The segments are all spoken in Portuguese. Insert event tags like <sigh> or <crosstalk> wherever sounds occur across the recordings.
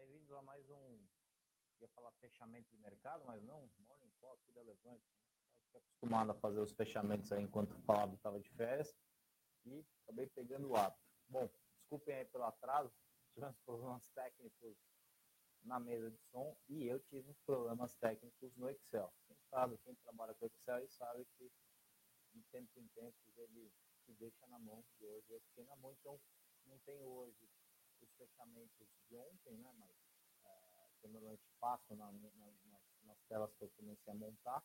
Bem-vindos a mais um, ia falar fechamento de mercado, mas não, Morning Call aqui da Levante. Estou acostumado a fazer os fechamentos aí enquanto o Fábio estava de férias e acabei pegando o hábito. Bom, desculpem aí pelo atraso, tivemos problemas técnicos na mesa de som e eu tive problemas técnicos no Excel. Quem sabe, quem trabalha com Excel sabe que de tempo em tempo ele se deixa na mão de hoje. Eu fiquei na mão, então não tenho hoje os fechamentos de ontem, né? Mas é, que eu passo na, na, nas, nas, telas que eu comecei a montar,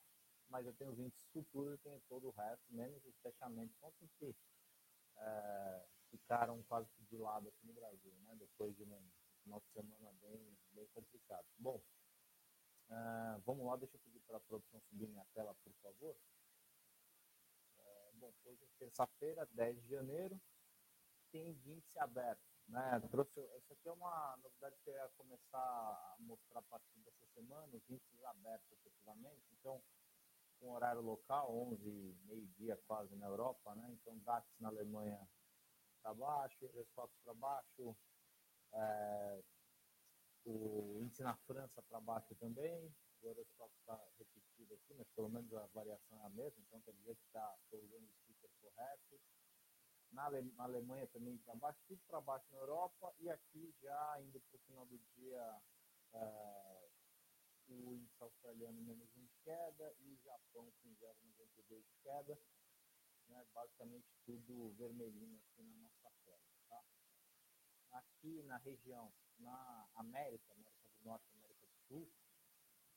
mas eu tenho os índices futuros e tenho todo o resto, menos os fechamentos ontem que é, ficaram quase de lado aqui no Brasil, né? Depois de um final semana bem, bem complicado. Bom, uh, vamos lá, deixa eu pedir para a produção subir minha tela, por favor. Uh, bom, hoje é terça-feira, 10 de janeiro, tem índice aberto. Né? Trouxe, isso aqui é uma novidade que eu ia começar a mostrar a partir dessa semana, os índices abertos efetivamente. Então, com horário local, 11, meio-dia quase na Europa, né? Então, DAX na Alemanha para baixo, Eurostox para baixo, é, o índice na França para baixo também, o Eurostock está repetido aqui, mas pelo menos a variação é a mesma, então quer dizer que está usando o sticker correto. Na, Ale na Alemanha também para baixo, tudo para baixo na Europa, e aqui já indo para o final do dia, é, o índice australiano menos um de queda e o Japão com 0,92 de queda. Né, basicamente tudo vermelhinho aqui na nossa tela. Tá? aqui na região, na América, América do Norte, América do Sul,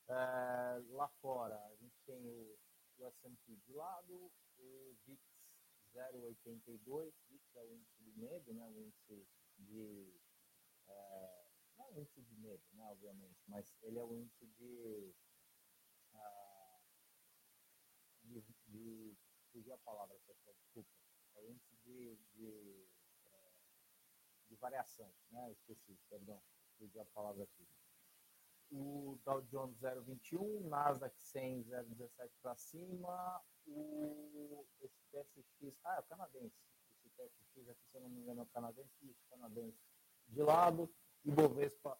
é, lá fora a gente tem o, o S&P de lado, o VIX 0,82, VIX é o índice de medo, né, o índice de... É, não é o índice de medo, né, obviamente, mas ele é o índice de... Uh, de, de a palavra, pessoal, desculpa. É o índice de, de de variação, né? Esqueci, perdão, usei a palavra aqui. O Dow Jones 0,21, Nasdaq 100 0,17 para cima, o esse TSX, ah, é o canadense, esse TSX aqui, se eu não me engano, é o canadense, isso, canadense de lado, e Bovespa,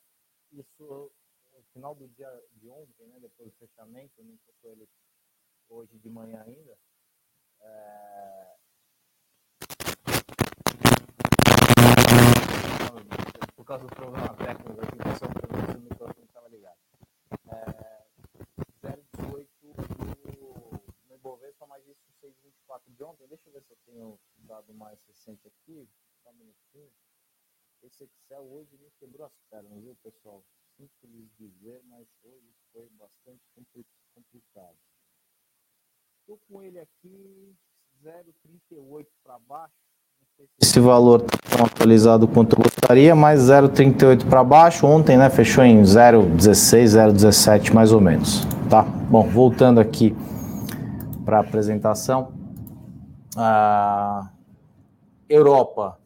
isso no final do dia de ontem, né, depois do fechamento, não se ele hoje de manhã ainda, é, por causa do problema técnico aqui, só ligado. É, 0,18 no Ibovespa, mas isso 6,24 de ontem. Deixa eu ver se eu tenho dado mais recente aqui. Só um minutinho. Esse Excel hoje me quebrou as pernas, viu, pessoal? Sinto lhes dizer, mas hoje foi bastante complicado. Estou com ele aqui, 0,38 para baixo esse valor tão atualizado quanto eu gostaria, mais 0,38 para baixo. Ontem, né, fechou em 0,16, 0,17 mais ou menos, tá? Bom, voltando aqui para a apresentação. A Europa,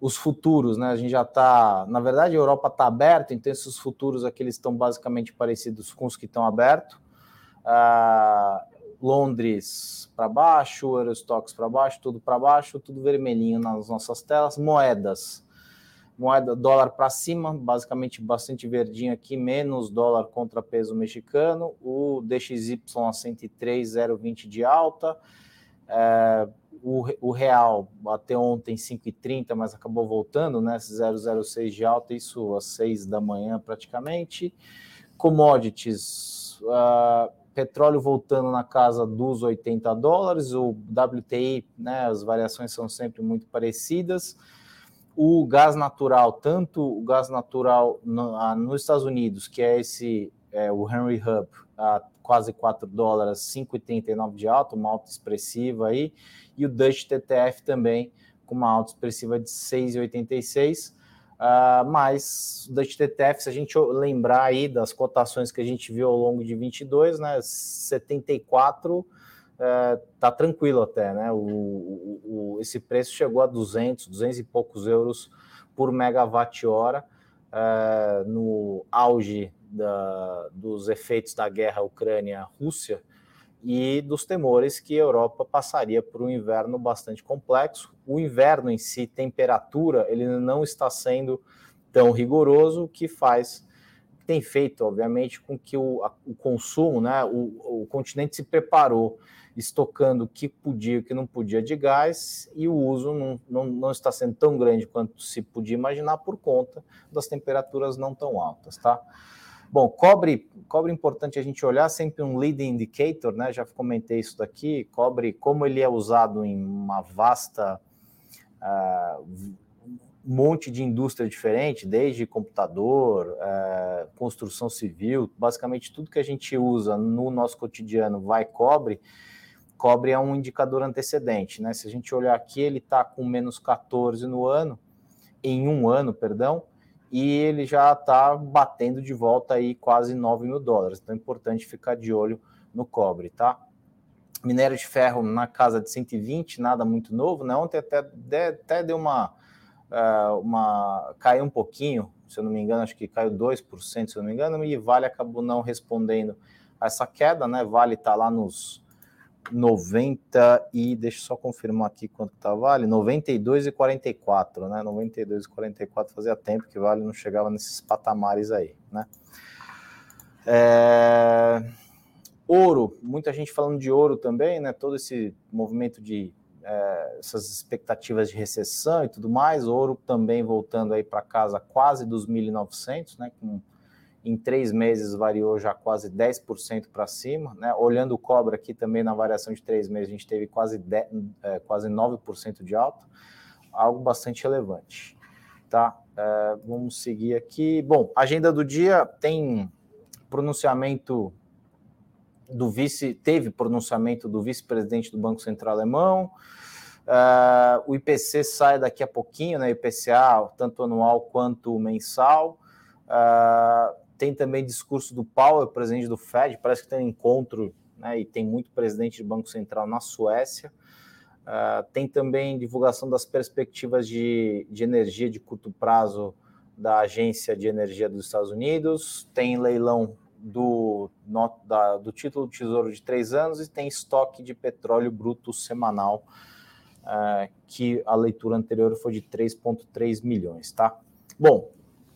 os futuros, né? A gente já está, na verdade, a Europa está aberta, então esses futuros aqui eles estão basicamente parecidos com os que estão abertos. Ah, Londres para baixo, Eurostox para baixo, tudo para baixo, tudo vermelhinho nas nossas telas. Moedas, moeda dólar para cima, basicamente bastante verdinho aqui, menos dólar contra peso mexicano. O DXY a 103,020 de alta. É, o, o, real até ontem 5,30, mas acabou voltando, né? 0,06 de alta, isso às 6 da manhã praticamente. Commodities. Uh, petróleo voltando na casa dos 80 dólares, o WTI, né, as variações são sempre muito parecidas. O gás natural, tanto o gás natural no, ah, nos Estados Unidos, que é esse, é, o Henry Hub, a quase 4 dólares, 5,89 de alta, uma alta expressiva aí, e o Dutch TTF também, com uma alta expressiva de 6,86 Uh, mas da TTF, se a gente lembrar aí das cotações que a gente viu ao longo de 22, né, 74 uh, tá tranquilo até, né? O, o, o, esse preço chegou a 200, 200 e poucos euros por megawatt-hora uh, no auge da, dos efeitos da guerra Ucrânia-Rússia e dos temores que a Europa passaria por um inverno bastante complexo. O inverno em si, temperatura, ele não está sendo tão rigoroso, que faz, tem feito, obviamente, com que o, a, o consumo, né, o, o continente se preparou estocando o que podia e o que não podia de gás, e o uso não, não, não, está sendo tão grande quanto se podia imaginar por conta das temperaturas não tão altas, tá? Bom, cobre, cobre é importante a gente olhar sempre um leading indicator, né? Já comentei isso daqui. Cobre, como ele é usado em uma vasta uh, monte de indústria diferente, desde computador, uh, construção civil, basicamente tudo que a gente usa no nosso cotidiano vai cobre. Cobre é um indicador antecedente, né? Se a gente olhar aqui, ele está com menos 14 no ano, em um ano, perdão, e ele já está batendo de volta aí quase 9 mil dólares. Então é importante ficar de olho no cobre, tá? Minério de ferro na casa de 120, nada muito novo, né? Ontem até, até deu uma, uh, uma. caiu um pouquinho, se eu não me engano, acho que caiu 2%, se eu não me engano, e Vale acabou não respondendo a essa queda, né? Vale está lá nos 90 e deixa eu só confirmar aqui quanto tá Vale, 92 e 44, né? 92 e 44 fazia tempo que Vale não chegava nesses patamares aí, né? É... Ouro, muita gente falando de ouro também, né? Todo esse movimento de é, essas expectativas de recessão e tudo mais, ouro também voltando aí para casa quase dos 1.900, né? Com em três meses variou já quase 10% para cima. Né? Olhando o cobre aqui também na variação de três meses, a gente teve quase, 10, é, quase 9% de alta, algo bastante relevante. Tá? É, vamos seguir aqui. Bom, agenda do dia tem pronunciamento do vice, teve pronunciamento do vice-presidente do Banco Central Alemão. Uh, o IPC sai daqui a pouquinho, né? IPCA, tanto anual quanto mensal. Uh, tem também discurso do Powell, presidente do Fed, parece que tem um encontro, né, e tem muito presidente de Banco Central na Suécia. Uh, tem também divulgação das perspectivas de, de energia de curto prazo da Agência de Energia dos Estados Unidos, tem leilão do, no, da, do título do Tesouro de três anos e tem estoque de petróleo bruto semanal, uh, que a leitura anterior foi de 3,3 milhões, tá? Bom,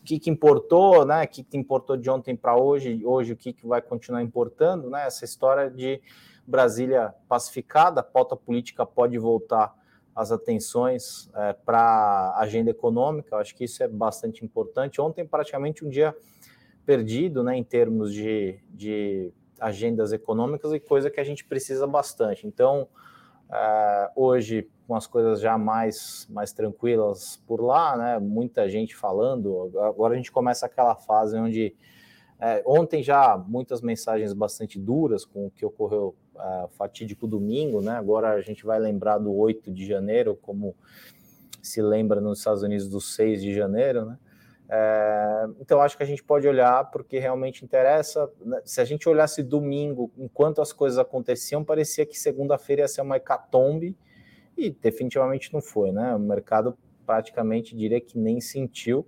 que, que importou, né? O que, que importou de ontem para hoje, hoje o que, que vai continuar importando, né? Essa história de Brasília pacificada, a pauta política pode voltar as atenções é, para a agenda econômica, eu acho que isso é bastante importante. Ontem, praticamente um dia perdido, né, em termos de, de agendas econômicas e coisa que a gente precisa bastante. Então, é, hoje, com as coisas já mais, mais tranquilas por lá, né? Muita gente falando. Agora a gente começa aquela fase onde é, ontem já muitas mensagens bastante duras com o que ocorreu é, fatídico domingo, né? Agora a gente vai lembrar do 8 de janeiro, como se lembra nos Estados Unidos do 6 de janeiro, né? É, então acho que a gente pode olhar porque realmente interessa. Né? Se a gente olhasse domingo, enquanto as coisas aconteciam, parecia que segunda-feira ia ser uma hecatombe e definitivamente não foi, né? O mercado praticamente diria que nem sentiu,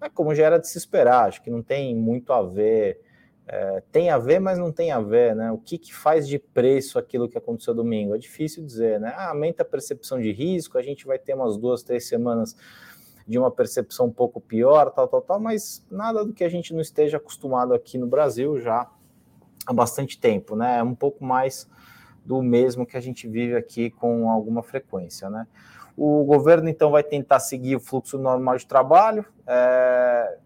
mas como já era de se esperar, acho que não tem muito a ver. É, tem a ver, mas não tem a ver, né? O que, que faz de preço aquilo que aconteceu domingo? É difícil dizer, né? Ah, aumenta a percepção de risco, a gente vai ter umas duas, três semanas de uma percepção um pouco pior, tal, tal, tal, mas nada do que a gente não esteja acostumado aqui no Brasil já há bastante tempo, né? É um pouco mais do mesmo que a gente vive aqui com alguma frequência, né? O governo, então, vai tentar seguir o fluxo normal de trabalho. É...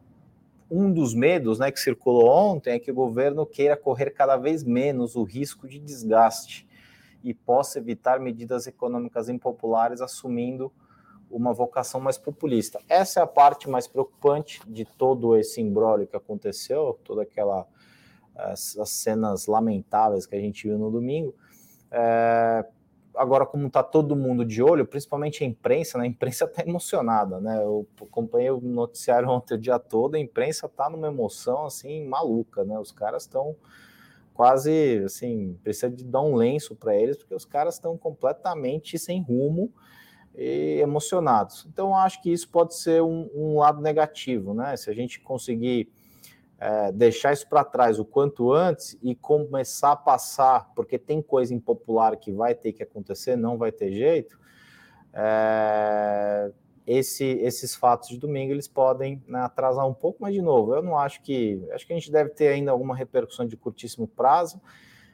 Um dos medos né, que circulou ontem é que o governo queira correr cada vez menos o risco de desgaste e possa evitar medidas econômicas impopulares, assumindo uma vocação mais populista. Essa é a parte mais preocupante de todo esse embrólio que aconteceu, toda aquela as, as cenas lamentáveis que a gente viu no domingo. É, agora, como está todo mundo de olho, principalmente a imprensa, né? a imprensa está emocionada, né? Eu acompanhei o noticiário <laughs> ontem o dia todo, a imprensa está numa emoção assim maluca, né? Os caras estão quase assim, precisa de dar um lenço para eles, porque os caras estão completamente sem rumo e emocionados. Então, acho que isso pode ser um, um lado negativo, né? Se a gente conseguir é, deixar isso para trás o quanto antes e começar a passar, porque tem coisa impopular que vai ter que acontecer, não vai ter jeito, é, esse, esses fatos de domingo eles podem né, atrasar um pouco, mas de novo, eu não acho que. Acho que a gente deve ter ainda alguma repercussão de curtíssimo prazo,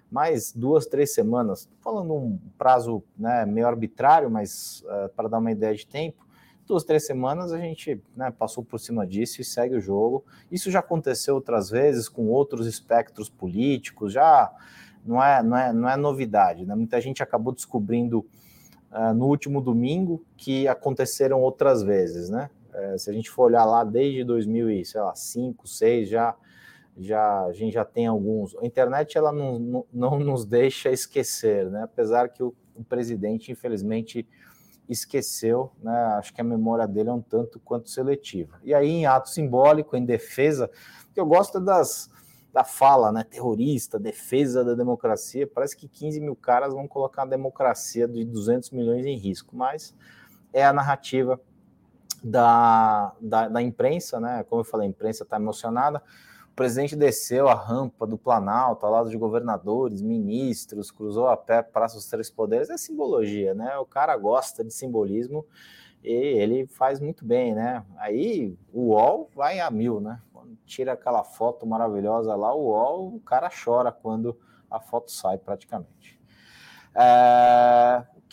mas duas, três semanas, falando um prazo né, meio arbitrário, mas uh, para dar uma ideia de tempo, duas, três semanas a gente né, passou por cima disso e segue o jogo. Isso já aconteceu outras vezes com outros espectros políticos, já não é, não é, não é novidade. Né? Muita gente acabou descobrindo uh, no último domingo que aconteceram outras vezes, né? Uh, se a gente for olhar lá desde 2005, 2006, já, já, a gente já tem alguns. A internet ela não, não, não nos deixa esquecer, né? Apesar que o, o presidente, infelizmente, esqueceu, né? Acho que a memória dele é um tanto quanto seletiva. E aí, em ato simbólico, em defesa, que eu gosto das da fala, né? Terrorista, defesa da democracia. Parece que 15 mil caras vão colocar a democracia de 200 milhões em risco, mas é a narrativa da, da, da imprensa, né? Como eu falei, a imprensa está emocionada. O presidente desceu a rampa do Planalto, ao lado de governadores, ministros, cruzou a pé, Praça dos Três Poderes. É simbologia, né? O cara gosta de simbolismo e ele faz muito bem, né? Aí o UOL vai a mil, né? tira aquela foto maravilhosa lá, o UOL, o cara chora quando a foto sai praticamente. É,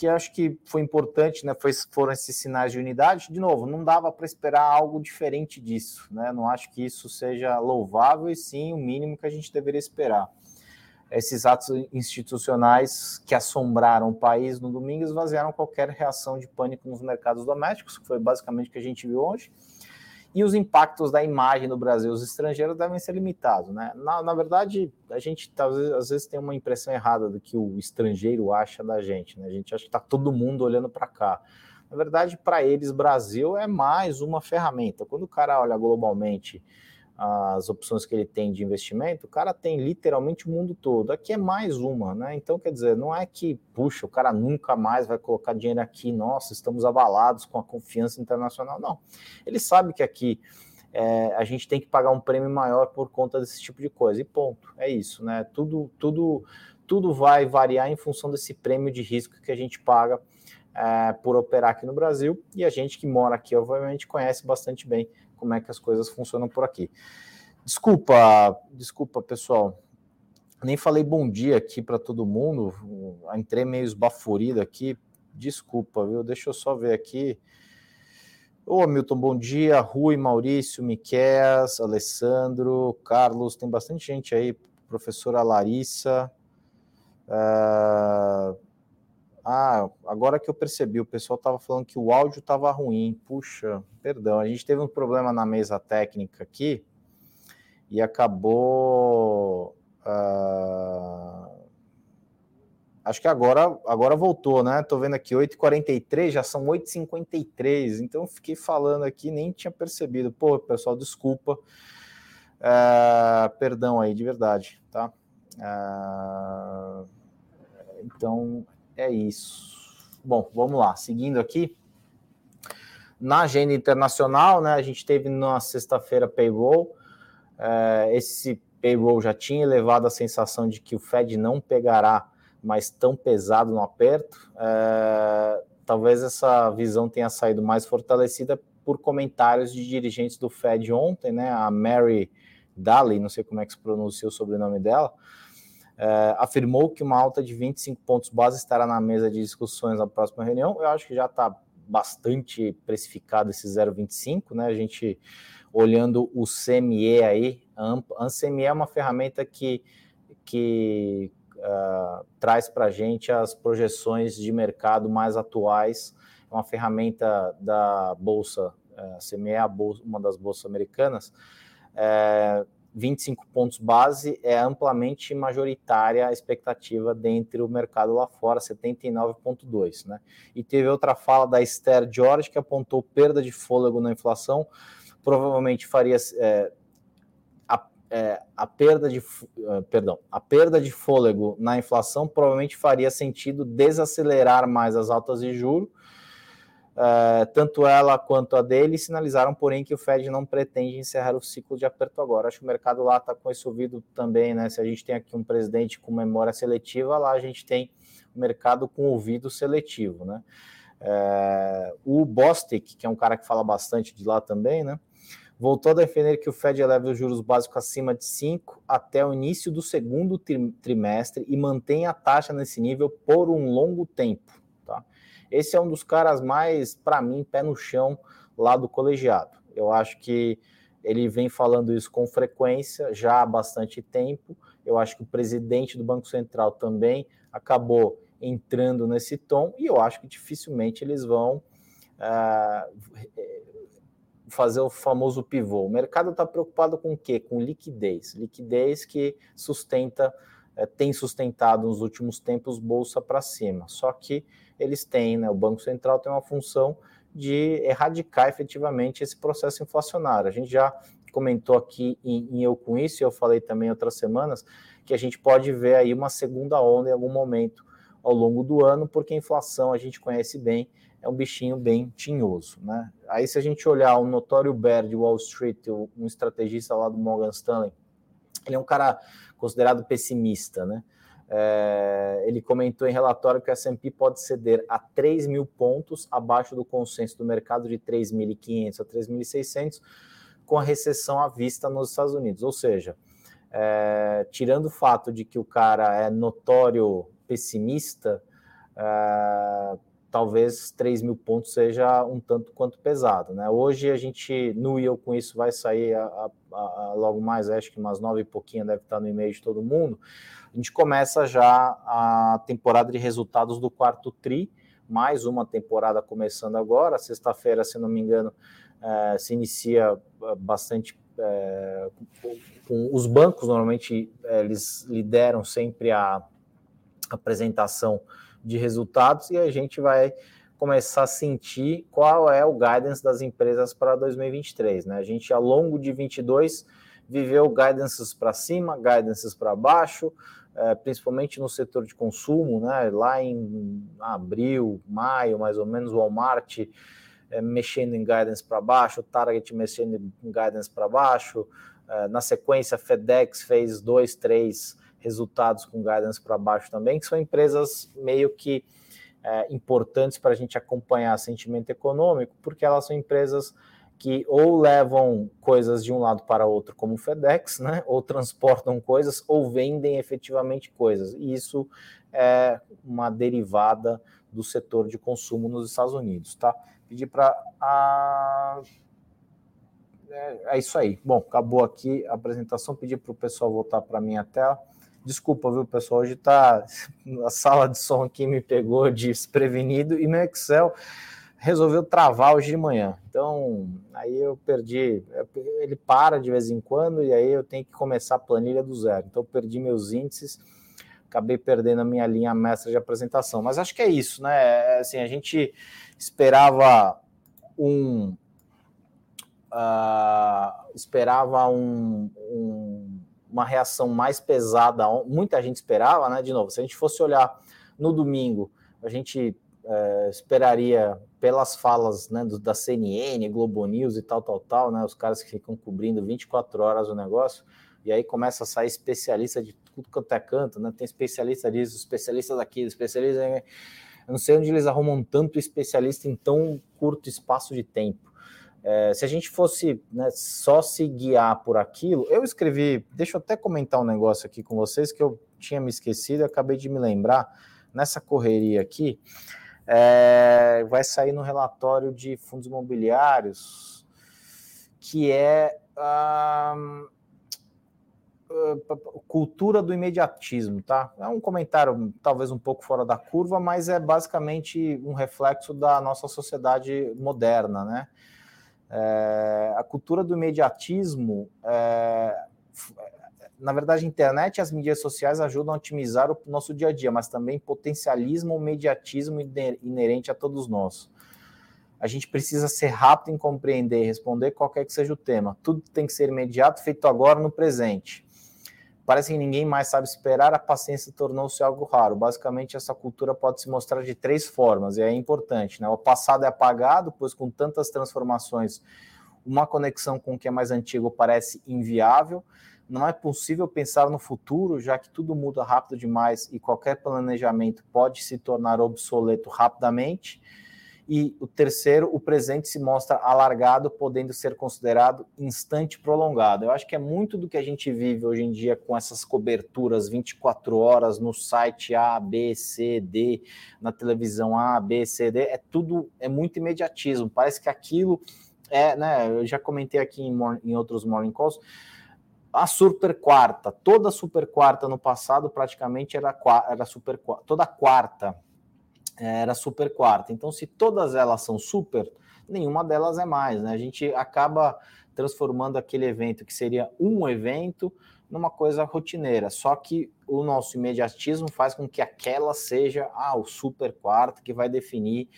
que acho que foi importante, né, foi, foram esses sinais de unidade. De novo, não dava para esperar algo diferente disso, né? Não acho que isso seja louvável e sim o mínimo que a gente deveria esperar. Esses atos institucionais que assombraram o país no domingo esvaziaram qualquer reação de pânico nos mercados domésticos, que foi basicamente o que a gente viu hoje e os impactos da imagem no Brasil, os estrangeiros devem ser limitados, né? Na, na verdade, a gente vezes, às vezes tem uma impressão errada do que o estrangeiro acha da gente, né? A gente acha que está todo mundo olhando para cá. Na verdade, para eles, Brasil é mais uma ferramenta. Quando o cara olha globalmente as opções que ele tem de investimento, o cara tem literalmente o mundo todo. Aqui é mais uma, né? Então, quer dizer, não é que, puxa, o cara nunca mais vai colocar dinheiro aqui, nossa, estamos abalados com a confiança internacional. Não. Ele sabe que aqui é, a gente tem que pagar um prêmio maior por conta desse tipo de coisa. E ponto. É isso, né? Tudo, tudo, tudo vai variar em função desse prêmio de risco que a gente paga. É, por operar aqui no Brasil, e a gente que mora aqui, obviamente, conhece bastante bem como é que as coisas funcionam por aqui. Desculpa, desculpa, pessoal. Nem falei bom dia aqui para todo mundo. Entrei meio esbaforido aqui. Desculpa, viu? Deixa eu só ver aqui. Ô, Milton, bom dia. Rui, Maurício, Miquel, Alessandro, Carlos, tem bastante gente aí. Professora Larissa. Uh, ah, agora que eu percebi, o pessoal estava falando que o áudio estava ruim. Puxa, perdão, a gente teve um problema na mesa técnica aqui e acabou. Uh... Acho que agora, agora voltou, né? Tô vendo aqui 8h43, já são 8h53, então fiquei falando aqui, nem tinha percebido. Pô, pessoal, desculpa. Uh, perdão aí, de verdade, tá? Uh, então, é isso. Bom, vamos lá. Seguindo aqui. Na agenda internacional, né, a gente teve na sexta-feira payroll. É, esse payroll já tinha levado a sensação de que o Fed não pegará mais tão pesado no aperto. É, talvez essa visão tenha saído mais fortalecida por comentários de dirigentes do Fed ontem, né? A Mary Daly, não sei como é que se pronuncia o sobrenome dela, é, afirmou que uma alta de 25 pontos base estará na mesa de discussões na próxima reunião. Eu acho que já está bastante precificado esse 0,25, né? A gente olhando o CME aí, a CME é uma ferramenta que, que uh, traz para a gente as projeções de mercado mais atuais. É uma ferramenta da bolsa, uh, CME é a bolsa, uma das bolsas americanas. 25 pontos base é amplamente majoritária a expectativa dentro do mercado lá fora, 79,2, né? E teve outra fala da Esther George que apontou perda de fôlego na inflação, provavelmente faria é, a, é, a, perda de uh, perdão, a perda de fôlego na inflação provavelmente faria sentido desacelerar mais as altas de juros Uh, tanto ela quanto a dele sinalizaram, porém, que o Fed não pretende encerrar o ciclo de aperto agora. Acho que o mercado lá está com esse ouvido também, né? Se a gente tem aqui um presidente com memória seletiva, lá a gente tem o mercado com ouvido seletivo, né? É, o Bostic, que é um cara que fala bastante de lá também, né? Voltou a defender que o Fed eleve os juros básicos acima de 5 até o início do segundo trimestre e mantém a taxa nesse nível por um longo tempo. Esse é um dos caras mais, para mim, pé no chão lá do colegiado. Eu acho que ele vem falando isso com frequência já há bastante tempo. Eu acho que o presidente do Banco Central também acabou entrando nesse tom, e eu acho que dificilmente eles vão uh, fazer o famoso pivô. O mercado está preocupado com o quê? Com liquidez. Liquidez que sustenta, uh, tem sustentado nos últimos tempos bolsa para cima. Só que eles têm, né? O Banco Central tem uma função de erradicar efetivamente esse processo inflacionário. A gente já comentou aqui em, em Eu Com Isso, e eu falei também outras semanas, que a gente pode ver aí uma segunda onda em algum momento ao longo do ano, porque a inflação a gente conhece bem, é um bichinho bem tinhoso. Né? Aí, se a gente olhar o notório Bear de Wall Street, um estrategista lá do Morgan Stanley, ele é um cara considerado pessimista, né? É, ele comentou em relatório que o S&P pode ceder a 3 mil pontos abaixo do consenso do mercado de 3.500 a 3.600 com a recessão à vista nos Estados Unidos. Ou seja, é, tirando o fato de que o cara é notório pessimista, uh, talvez 3 mil pontos seja um tanto quanto pesado. Né? Hoje a gente, no eu com isso, vai sair a, a, a, logo mais, acho que umas nove e pouquinho deve estar no e-mail de todo mundo. A gente começa já a temporada de resultados do quarto TRI, mais uma temporada começando agora. Sexta-feira, se não me engano, uh, se inicia eh, bastante é, com os bancos normalmente eles lideram sempre a apresentação de resultados e a gente vai começar a sentir qual é o guidance das empresas para 2023, né? A gente ao longo de 22 viveu guidances para cima, guidances para baixo, é, principalmente no setor de consumo, né? Lá em abril, maio, mais ou menos, o Walmart é, mexendo em guidance para baixo, Target mexendo em guidance para baixo, é, na sequência, FedEx fez dois, três resultados com guidance para baixo também, que são empresas meio que é, importantes para a gente acompanhar sentimento econômico, porque elas são empresas que ou levam coisas de um lado para outro, como o FedEx, né, ou transportam coisas, ou vendem efetivamente coisas. E isso é uma derivada do setor de consumo nos Estados Unidos, tá? Pedir para a é, é, isso aí. Bom, acabou aqui a apresentação. Pedi para o pessoal voltar para a minha tela. Desculpa, viu, pessoal? Hoje tá <laughs> a sala de som aqui me pegou desprevenido e meu Excel resolveu travar hoje de manhã. Então, aí eu perdi. Ele para de vez em quando e aí eu tenho que começar a planilha do zero. Então, eu perdi meus índices, acabei perdendo a minha linha mestra de apresentação. Mas acho que é isso, né? É, assim, a gente esperava um. Uh, esperava um, um uma reação mais pesada, muita gente esperava, né? De novo, se a gente fosse olhar no domingo, a gente é, esperaria pelas falas né, do, da CNN, Globo News e tal, tal, tal, né? Os caras que ficam cobrindo 24 horas o negócio, e aí começa a sair especialista de tudo quanto é canto, né? Tem especialista disso, especialista daquilo, especialista. Eu não sei onde eles arrumam tanto especialista em tão curto espaço de tempo. É, se a gente fosse né, só se guiar por aquilo, eu escrevi, deixa eu até comentar um negócio aqui com vocês que eu tinha me esquecido, acabei de me lembrar, nessa correria aqui, é, vai sair no relatório de fundos imobiliários, que é a, a cultura do imediatismo, tá? É um comentário talvez um pouco fora da curva, mas é basicamente um reflexo da nossa sociedade moderna, né? É, a cultura do imediatismo, é, na verdade, a internet e as mídias sociais ajudam a otimizar o nosso dia a dia, mas também potencializam o mediatismo inerente a todos nós. A gente precisa ser rápido em compreender e responder qualquer que seja o tema. Tudo tem que ser imediato, feito agora, no presente. Parece que ninguém mais sabe esperar, a paciência tornou-se algo raro. Basicamente, essa cultura pode se mostrar de três formas, e é importante. Né? O passado é apagado, pois com tantas transformações, uma conexão com o que é mais antigo parece inviável. Não é possível pensar no futuro, já que tudo muda rápido demais e qualquer planejamento pode se tornar obsoleto rapidamente. E o terceiro, o presente se mostra alargado, podendo ser considerado instante prolongado. Eu acho que é muito do que a gente vive hoje em dia com essas coberturas 24 horas no site A, B, C, D, na televisão A, B, C, D. É tudo, é muito imediatismo. Parece que aquilo é, né? Eu já comentei aqui em, em outros morning calls a super quarta, toda super quarta no passado praticamente era, era super toda quarta era super quarta. Então, se todas elas são super, nenhuma delas é mais, né? A gente acaba transformando aquele evento que seria um evento numa coisa rotineira. Só que o nosso imediatismo faz com que aquela seja ah, o super quarta que vai definir.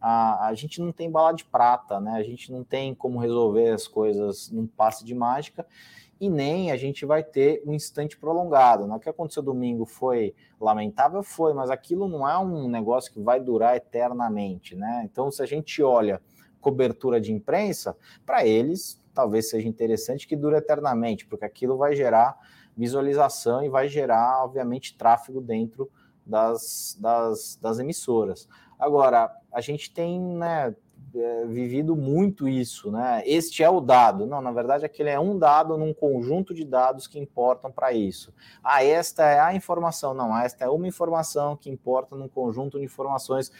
A, a gente não tem bala de prata, né? A gente não tem como resolver as coisas num passe de mágica e nem a gente vai ter um instante prolongado. Né? O que aconteceu domingo foi lamentável, foi, mas aquilo não é um negócio que vai durar eternamente, né? Então, se a gente olha cobertura de imprensa, para eles talvez seja interessante que dure eternamente, porque aquilo vai gerar visualização e vai gerar, obviamente, tráfego dentro das, das, das emissoras. Agora, a gente tem, né, é, vivido muito isso, né? Este é o dado. Não, na verdade, aquele é um dado num conjunto de dados que importam para isso. Ah, esta é a informação. Não, esta é uma informação que importa num conjunto de informações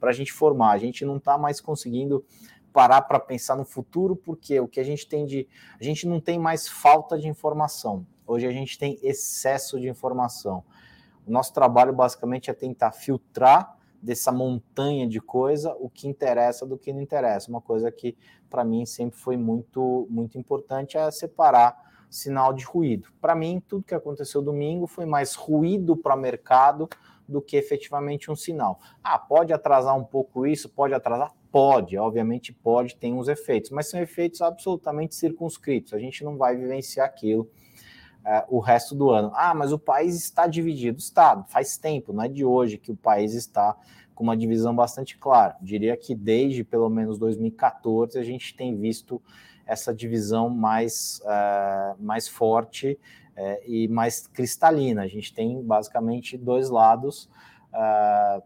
para a gente formar. A gente não está mais conseguindo parar para pensar no futuro, porque o que a gente tem de. A gente não tem mais falta de informação. Hoje a gente tem excesso de informação. O nosso trabalho basicamente é tentar filtrar dessa montanha de coisa o que interessa do que não interessa. Uma coisa que para mim sempre foi muito muito importante é separar sinal de ruído. Para mim, tudo que aconteceu domingo foi mais ruído para o mercado do que efetivamente um sinal. Ah, pode atrasar um pouco isso, pode atrasar? Pode, obviamente pode, tem uns efeitos, mas são efeitos absolutamente circunscritos. A gente não vai vivenciar aquilo uh, o resto do ano. Ah, mas o país está dividido. Está, faz tempo, não é de hoje que o país está com uma divisão bastante clara. Diria que desde pelo menos 2014 a gente tem visto essa divisão mais, uh, mais forte uh, e mais cristalina. A gente tem basicamente dois lados. Uh,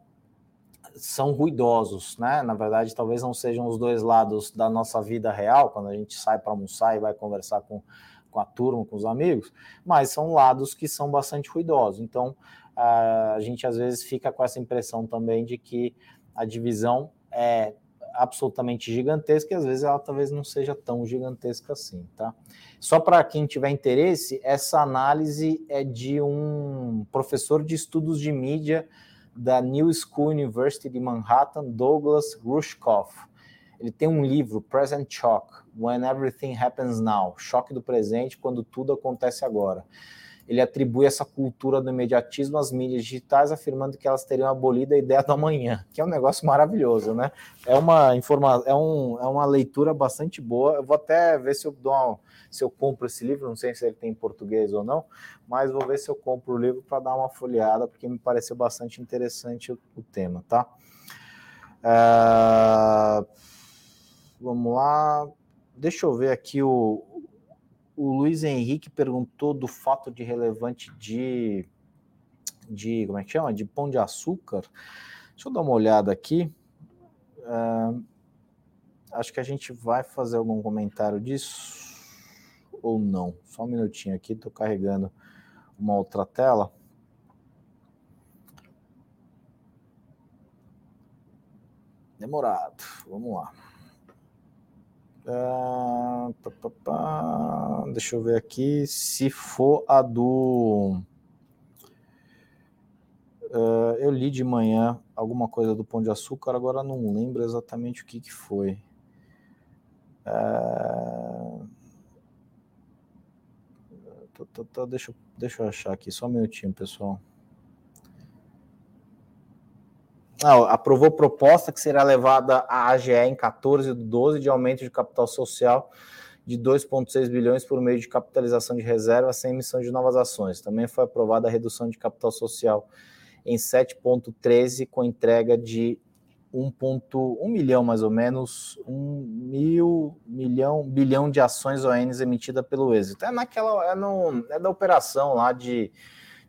são ruidosos, né? Na verdade, talvez não sejam os dois lados da nossa vida real, quando a gente sai para almoçar e vai conversar com com a turma, com os amigos, mas são lados que são bastante ruidosos. Então, a gente às vezes fica com essa impressão também de que a divisão é absolutamente gigantesca e às vezes ela talvez não seja tão gigantesca assim, tá? Só para quem tiver interesse, essa análise é de um professor de estudos de mídia da New School University de Manhattan, Douglas Rushkoff. Ele tem um livro, Present Shock, When Everything Happens Now, choque do presente quando tudo acontece agora. Ele atribui essa cultura do imediatismo às mídias digitais, afirmando que elas teriam abolido a ideia do amanhã, que é um negócio maravilhoso, né? É uma informa é, um, é uma leitura bastante boa. Eu vou até ver se eu dou uma, se eu compro esse livro, não sei se ele tem em português ou não, mas vou ver se eu compro o livro para dar uma folheada, porque me pareceu bastante interessante o, o tema, tá? Uh Vamos lá. Deixa eu ver aqui o, o Luiz Henrique perguntou do fato de relevante de, de como é que chama? De pão de açúcar. Deixa eu dar uma olhada aqui. Uh, acho que a gente vai fazer algum comentário disso ou não. Só um minutinho aqui, estou carregando uma outra tela. Demorado. Vamos lá. Uh, pá, pá, pá. Deixa eu ver aqui. Se for a do. Uh, eu li de manhã alguma coisa do Pão de Açúcar, agora não lembro exatamente o que, que foi. Uh, deixa, deixa eu achar aqui, só um minutinho, pessoal. Ah, aprovou proposta que será levada à AGE em 14 de 12 de aumento de capital social de 2,6 bilhões por meio de capitalização de reserva sem emissão de novas ações. Também foi aprovada a redução de capital social em 7,13 com entrega de 1,1 milhão mais ou menos, 1 mil milhão, bilhão de ações ONs emitida pelo êxito. É naquela, é, no, é da operação lá de,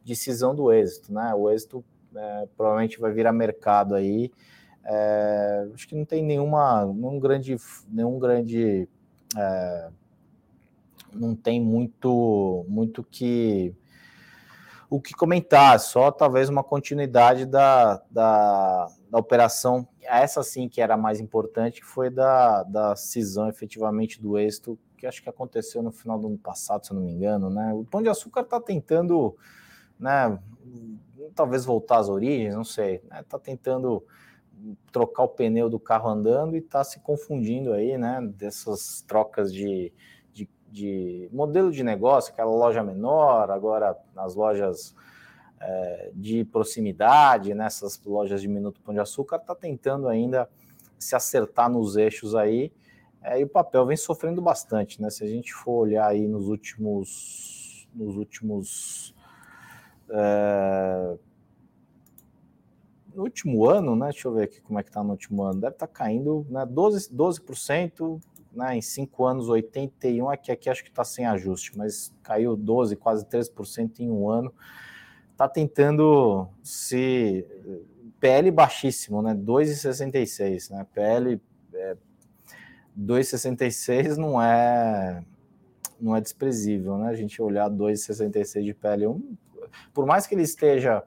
de cisão do êxito, né? O êxito é, provavelmente vai virar mercado aí É, acho que não tem nenhuma, nenhum grande, nenhum grande, é, não tem muito, muito que o que comentar, só talvez uma continuidade da, da, da operação, essa sim que era mais importante, que foi da, da cisão efetivamente do êxito, que acho que aconteceu no final do ano passado, se eu não me engano, né? O Pão de Açúcar está tentando, né, talvez voltar às origens, não sei, né? Tá tentando trocar o pneu do carro andando e está se confundindo aí, né, dessas trocas de, de, de, modelo de negócio, aquela loja menor, agora nas lojas é, de proximidade, nessas lojas de Minuto Pão de Açúcar, está tentando ainda se acertar nos eixos aí, é, e o papel vem sofrendo bastante, né, se a gente for olhar aí nos últimos, nos últimos é, no último ano, né? Deixa eu ver aqui como é que está no último ano. Deve estar tá caindo né, 12%, 12% né, em 5 anos, 81%. Aqui, aqui acho que está sem ajuste, mas caiu 12%, quase 13% em um ano. Está tentando se. PL baixíssimo, né? 2,66, né? PL é, 2,66 não é não é desprezível, né? A gente olhar 2,66 de PL1, por mais que ele esteja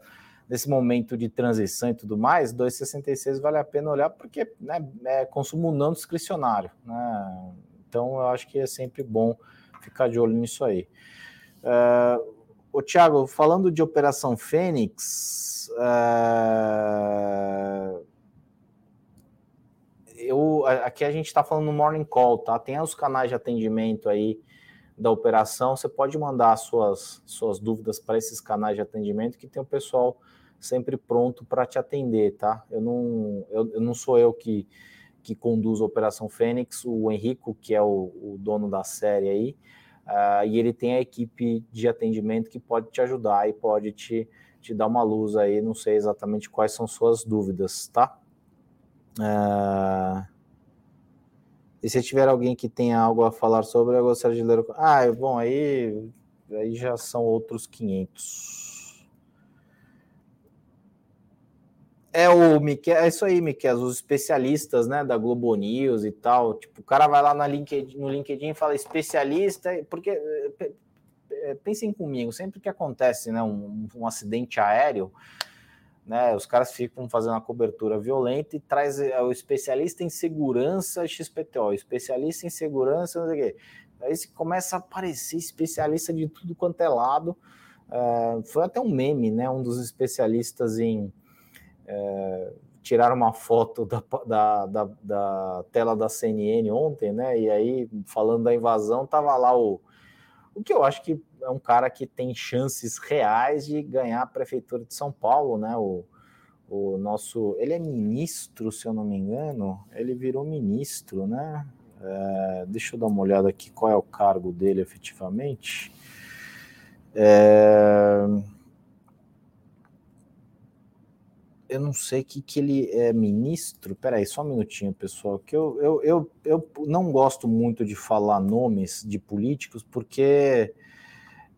nesse momento de transição e tudo mais, 2,66 vale a pena olhar porque né, é consumo não discricionário. Né? Então eu acho que é sempre bom ficar de olho nisso aí. Uh, ô, Thiago, falando de Operação Fênix, uh, eu, aqui a gente está falando no Morning Call, tá? Tem os canais de atendimento aí da operação, você pode mandar suas, suas dúvidas para esses canais de atendimento que tem o pessoal sempre pronto para te atender, tá? Eu não, eu, eu, não sou eu que, que conduzo a Operação Fênix, o Henrico, que é o, o dono da série aí, uh, e ele tem a equipe de atendimento que pode te ajudar e pode te, te dar uma luz aí, não sei exatamente quais são suas dúvidas, tá? Uh, e se tiver alguém que tenha algo a falar sobre, eu gostaria de ler. Ah, bom, aí, aí já são outros 500. É o Miquel, é isso aí, Miquel, os especialistas, né, da Globo News e tal. Tipo, o cara vai lá na LinkedIn, no LinkedIn e fala especialista, porque é, pensem comigo, sempre que acontece, né, um, um, acidente aéreo, né, os caras ficam fazendo uma cobertura violenta e traz é, o especialista em segurança XPTO, especialista em segurança, não sei o quê. Aí começa a aparecer especialista de tudo quanto é lado. Uh, foi até um meme, né, um dos especialistas em é, tiraram uma foto da, da, da, da, tela da CNN ontem, né? E aí, falando da invasão, tava lá o. O que eu acho que é um cara que tem chances reais de ganhar a prefeitura de São Paulo, né? O, o nosso. Ele é ministro, se eu não me engano. Ele virou ministro, né? É, deixa eu dar uma olhada aqui qual é o cargo dele efetivamente. É, eu não sei que, que ele é ministro. Peraí, só um minutinho, pessoal, que eu, eu, eu, eu não gosto muito de falar nomes de políticos porque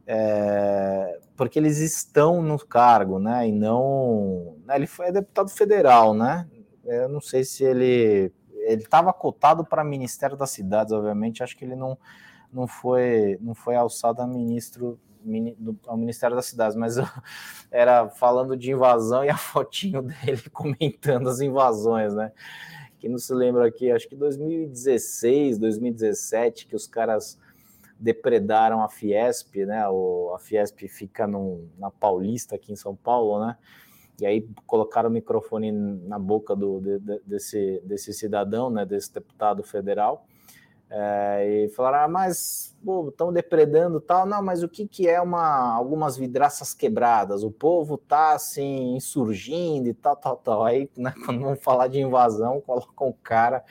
é, porque eles estão no cargo, né? E não. Né, ele foi deputado federal, né? Eu não sei se ele. Ele estava cotado para Ministério das Cidades, obviamente. Acho que ele não, não foi não foi alçado a ministro ao Ministério das Cidades, mas <laughs> era falando de invasão e a fotinho dele <laughs> comentando as invasões, né? Quem não se lembra aqui, acho que 2016, 2017, que os caras depredaram a Fiesp, né? O, a Fiesp fica num, na Paulista, aqui em São Paulo, né? E aí colocaram o microfone na boca do, de, desse, desse cidadão, né? Desse deputado federal é, e falaram, ah, mas estão depredando tal. Não, mas o que, que é uma, algumas vidraças quebradas? O povo tá assim, insurgindo e tal, tal, tal. Aí, né, <laughs> quando vão falar de invasão, colocam o cara.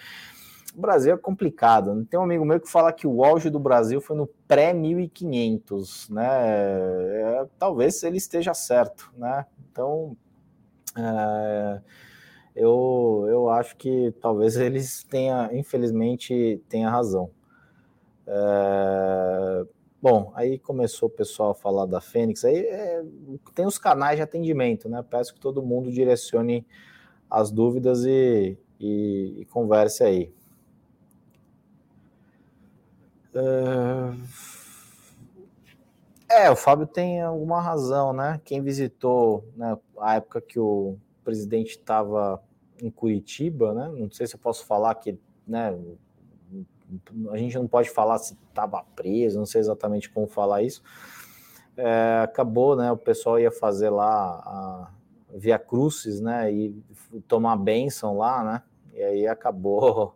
O Brasil é complicado. Tem um amigo meu que fala que o auge do Brasil foi no pré-1500, né? É, talvez ele esteja certo, né? Então. É eu, eu acho que talvez eles tenham, infelizmente, tenha razão. É, bom, aí começou o pessoal a falar da Fênix, aí é, tem os canais de atendimento, né? Peço que todo mundo direcione as dúvidas e, e, e converse aí. É, o Fábio tem alguma razão, né? Quem visitou né, a época que o presidente estava em Curitiba, né? Não sei se eu posso falar que, né? A gente não pode falar se estava preso, não sei exatamente como falar isso. É, acabou, né? O pessoal ia fazer lá a Via Crucis, né? E tomar bênção lá, né? E aí acabou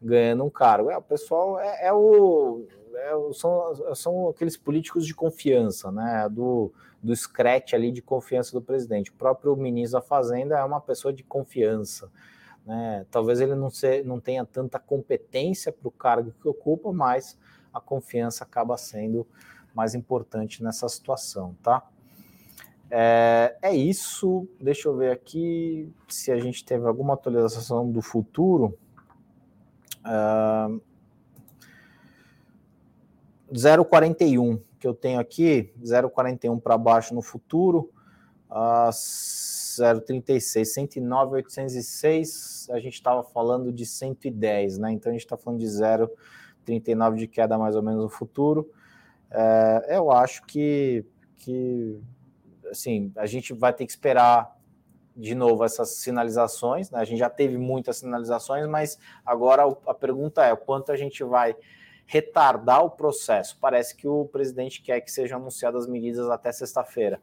ganhando um cargo. É, o pessoal é, é o é, são, são aqueles políticos de confiança, né? Do, do scratch ali de confiança do presidente. O próprio ministro da Fazenda é uma pessoa de confiança. Né? Talvez ele não, ser, não tenha tanta competência para o cargo que ocupa, mas a confiança acaba sendo mais importante nessa situação, tá? É, é, isso. Deixa eu ver aqui se a gente teve alguma atualização do futuro. Uh, 0,41 que eu tenho aqui, 0,41 para baixo no futuro, uh, 0,36, 109,806, a gente estava falando de 110, né? Então a gente está falando de 0,39 de queda mais ou menos no futuro. É, eu acho que, que assim, a gente vai ter que esperar de novo essas sinalizações, né? A gente já teve muitas sinalizações, mas agora a pergunta é quanto a gente vai retardar o processo. Parece que o presidente quer que sejam anunciadas medidas até sexta-feira.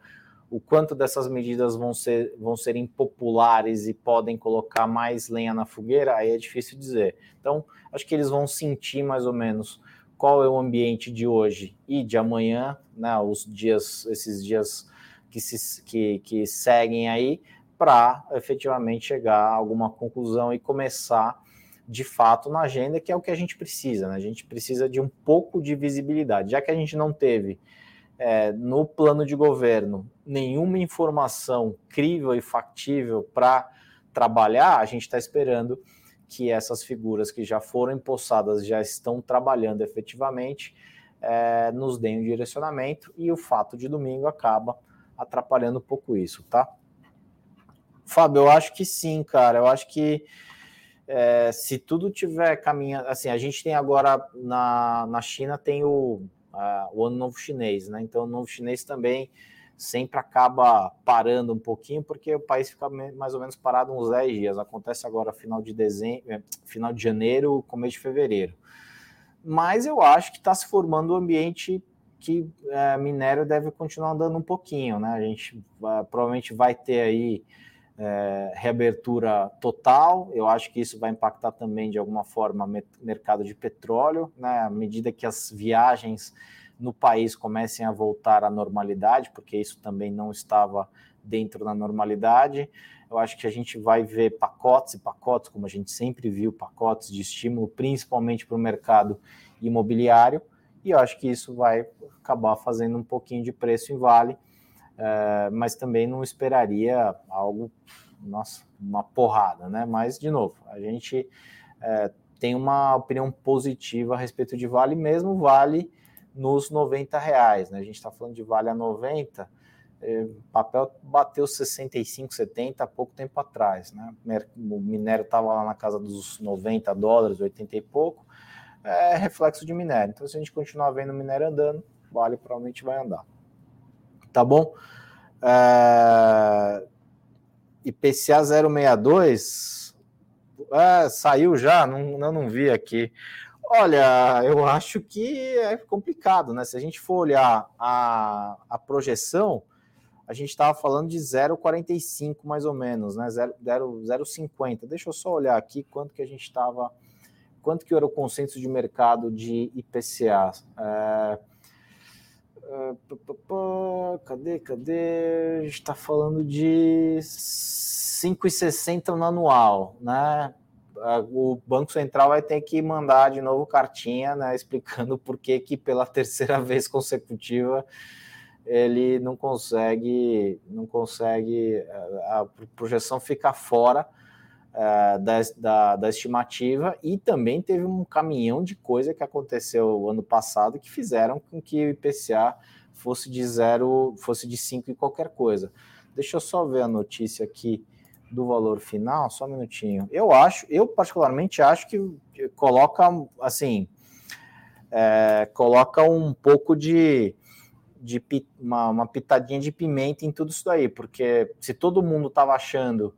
O quanto dessas medidas vão ser, vão ser impopulares e podem colocar mais lenha na fogueira, aí é difícil dizer. Então, acho que eles vão sentir mais ou menos qual é o ambiente de hoje e de amanhã, né, os dias, esses dias que, se, que, que seguem aí, para efetivamente chegar a alguma conclusão e começar de fato na agenda, que é o que a gente precisa. Né? A gente precisa de um pouco de visibilidade, já que a gente não teve é, no plano de governo nenhuma informação crível e factível para trabalhar, a gente está esperando que essas figuras que já foram empossadas, já estão trabalhando efetivamente, é, nos deem um direcionamento e o fato de domingo acaba atrapalhando um pouco isso, tá? Fábio, eu acho que sim, cara. Eu acho que é, se tudo tiver caminhando, assim, a gente tem agora na, na China tem o, o ano novo chinês, né? Então o novo chinês também sempre acaba parando um pouquinho, porque o país fica mais ou menos parado uns 10 dias. Acontece agora final de dezembro, é, final de janeiro, começo de fevereiro. Mas eu acho que está se formando um ambiente que é, minério deve continuar andando um pouquinho, né? A gente vai, provavelmente vai ter aí é, reabertura total. Eu acho que isso vai impactar também de alguma forma o mercado de petróleo, né? À medida que as viagens no país comecem a voltar à normalidade, porque isso também não estava dentro da normalidade. Eu acho que a gente vai ver pacotes e pacotes, como a gente sempre viu, pacotes de estímulo, principalmente para o mercado imobiliário, e eu acho que isso vai acabar fazendo um pouquinho de preço em vale é, mas também não esperaria algo, nossa, uma porrada, né? Mas, de novo, a gente é, tem uma opinião positiva a respeito de Vale, mesmo Vale nos 90 reais, né? A gente está falando de Vale a 90, é, o papel bateu 65, 70 há pouco tempo atrás, né? O minério estava lá na casa dos 90 dólares, 80 e pouco, é reflexo de minério. Então, se a gente continuar vendo o minério andando, Vale provavelmente vai andar tá bom? É... IPCA 062 é, saiu já, não, eu não vi aqui. Olha, eu acho que é complicado, né? Se a gente for olhar a, a projeção, a gente estava falando de 0,45 mais ou menos, né? 0,50. Deixa eu só olhar aqui quanto que a gente estava, quanto que era o consenso de mercado de IPCA. É, cadê, cadê? Está falando de 5,60 no anual, né? O Banco Central vai ter que mandar de novo cartinha, né, explicando por que, que pela <laughs> terceira vez consecutiva ele não consegue, não consegue, a projeção fica fora uh, da, da, da, estimativa e também teve um caminhão de coisa que aconteceu ano passado que fizeram com que o IPCA fosse de zero, fosse de 5 e qualquer coisa. Deixa eu só ver a notícia aqui do valor final, só um minutinho. Eu acho, eu particularmente acho que coloca assim, é, coloca um pouco de, de uma, uma pitadinha de pimenta em tudo isso daí, porque se todo mundo estava achando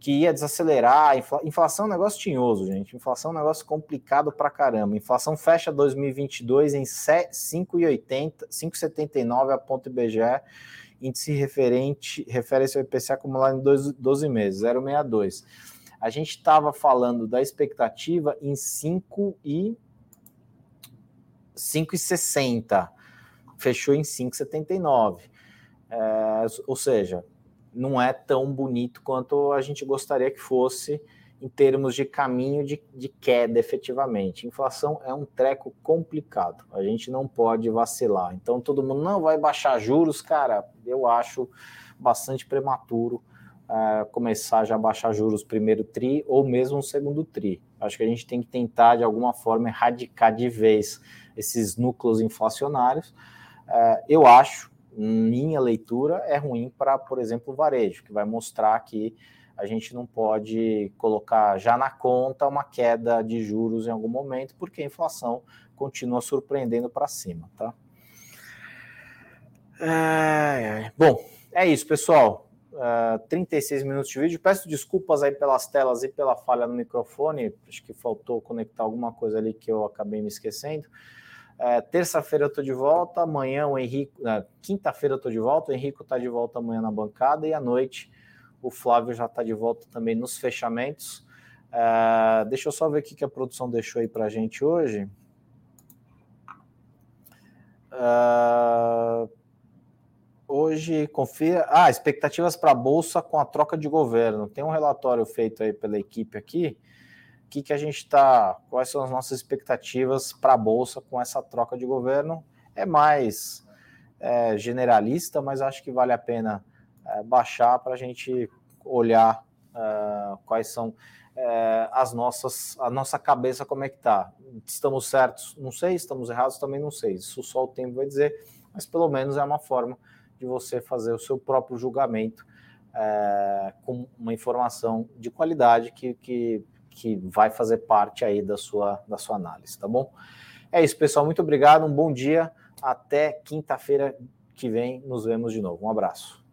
que ia desacelerar. Inflação é um negócio tinhoso, gente. Inflação é um negócio complicado pra caramba. Inflação fecha 2022 em 5,80, 5,79 a ponto IBGE. Índice referente, refere-se ao IPCA acumulado em 12, 12 meses, 0,62. A gente estava falando da expectativa em 5 e 5,60. Fechou em 5,79. É, ou seja, não é tão bonito quanto a gente gostaria que fosse em termos de caminho de, de queda efetivamente. Inflação é um treco complicado, a gente não pode vacilar. Então todo mundo não vai baixar juros, cara, eu acho bastante prematuro uh, começar já a baixar juros primeiro tri ou mesmo segundo tri. Acho que a gente tem que tentar de alguma forma erradicar de vez esses núcleos inflacionários. Uh, eu acho minha leitura, é ruim para, por exemplo, o varejo, que vai mostrar que a gente não pode colocar já na conta uma queda de juros em algum momento, porque a inflação continua surpreendendo para cima, tá? É, bom, é isso, pessoal. Uh, 36 minutos de vídeo. Peço desculpas aí pelas telas e pela falha no microfone. Acho que faltou conectar alguma coisa ali que eu acabei me esquecendo. É, Terça-feira eu estou de volta, amanhã o Henrique. É, Quinta-feira eu estou de volta, o Henrique está de volta amanhã na bancada e à noite o Flávio já está de volta também nos fechamentos. É, deixa eu só ver o que a produção deixou aí para a gente hoje. É, hoje, confia. Ah, expectativas para a Bolsa com a troca de governo. Tem um relatório feito aí pela equipe aqui que, que a gente está, quais são as nossas expectativas para a Bolsa com essa troca de governo. É mais é, generalista, mas acho que vale a pena é, baixar para a gente olhar é, quais são é, as nossas, a nossa cabeça como é que está. Estamos certos? Não sei. Estamos errados? Também não sei. Isso só o tempo vai dizer, mas pelo menos é uma forma de você fazer o seu próprio julgamento é, com uma informação de qualidade que, que que vai fazer parte aí da sua, da sua análise, tá bom? É isso, pessoal. Muito obrigado, um bom dia. Até quinta-feira que vem nos vemos de novo. Um abraço.